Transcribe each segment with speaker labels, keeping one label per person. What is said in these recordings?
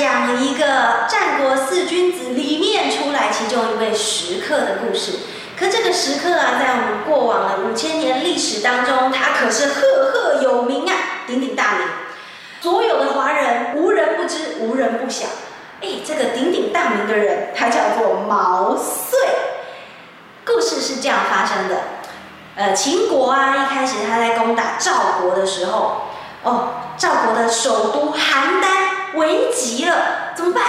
Speaker 1: 讲一个战国四君子里面出来其中一位食客的故事。可这个食客啊，在我们过往的五千年历史当中，他可是赫赫有名啊，鼎鼎大名。所有的华人无人不知，无人不晓。哎，这个鼎鼎大名的人，他叫做毛遂。故事是这样发生的：呃，秦国啊，一开始他在攻打赵国的时候，哦，赵国的首都邯郸危急了，怎么办？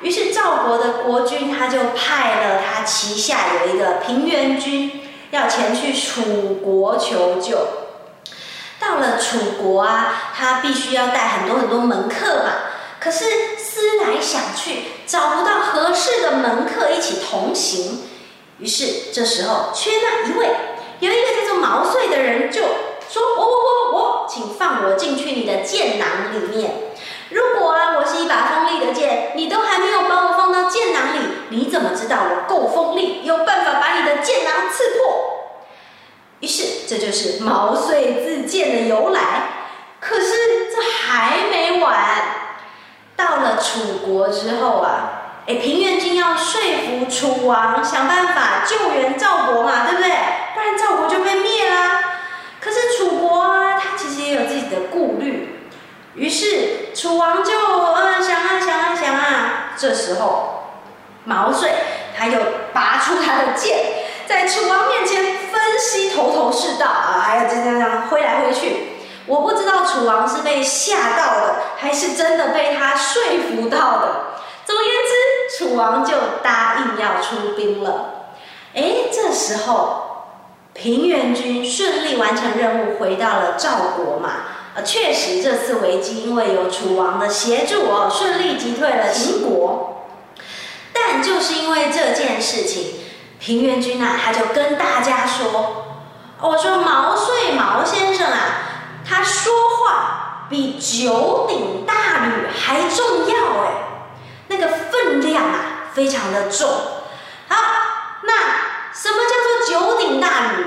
Speaker 1: 于是赵国的国君他就派了他旗下有一个平原君，要前去楚国求救。到了楚国啊，他必须要带很多很多门客嘛。可是思来想去，找不到合适的门客一起同行。于是这时候缺那一位，有一个叫做毛遂的人就说：“我我我我，请放我进去你的剑囊里面。如果啊，我是一把锋利的剑，你都还没有把我放到剑囊里，你怎么知道我够锋利，有办法把你的剑囊刺破？”于是，这就是毛遂自荐的由来。可是这还没完，到了楚国之后啊，哎，平原君要说服楚王想办法救援赵国嘛，对不对？不然赵国就被灭啦。可是楚国啊，他其实也有自己的顾虑。于是楚王就啊想啊想啊想啊，这时候毛遂他又拔出他的剑。在楚王面前分析头头是道啊，还要这样这样挥来挥去。我不知道楚王是被吓到的，还是真的被他说服到的。总而言之，楚王就答应要出兵了。哎，这时候平原君顺利完成任务，回到了赵国嘛。呃，确实这次危机因为有楚王的协助哦，顺利击退了秦国。但就是因为这件事情。平原君啊，他就跟大家说：“我说毛遂毛先生啊，他说话比九鼎大吕还重要哎，那个分量啊，非常的重。好，那什么叫做九鼎大吕？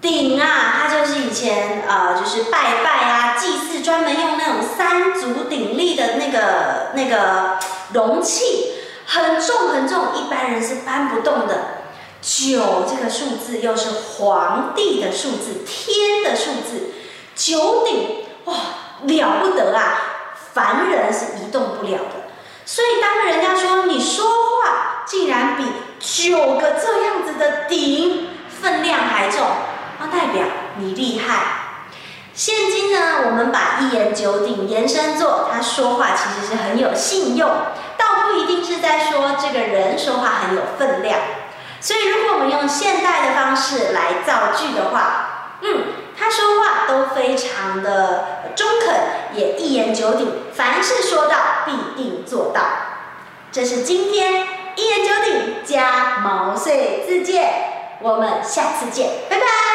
Speaker 1: 鼎啊，它就是以前呃，是拜拜啊，祭祀专门用那种三足鼎立的那个那个容器。”很重很重，一般人是搬不动的。九这个数字又是皇帝的数字，天的数字，九鼎哇了不得啊！凡人是移动不了的。所以当人家说你说话竟然比九个这样子的鼎分量还重，那代表你厉害。现今呢，我们把一言九鼎延伸做他说话其实是很有信用。倒不一定是在说这个人说话很有分量，所以如果我们用现代的方式来造句的话，嗯，他说话都非常的中肯，也一言九鼎，凡是说到必定做到。这是今天一言九鼎加毛遂自荐，我们下次见，拜拜。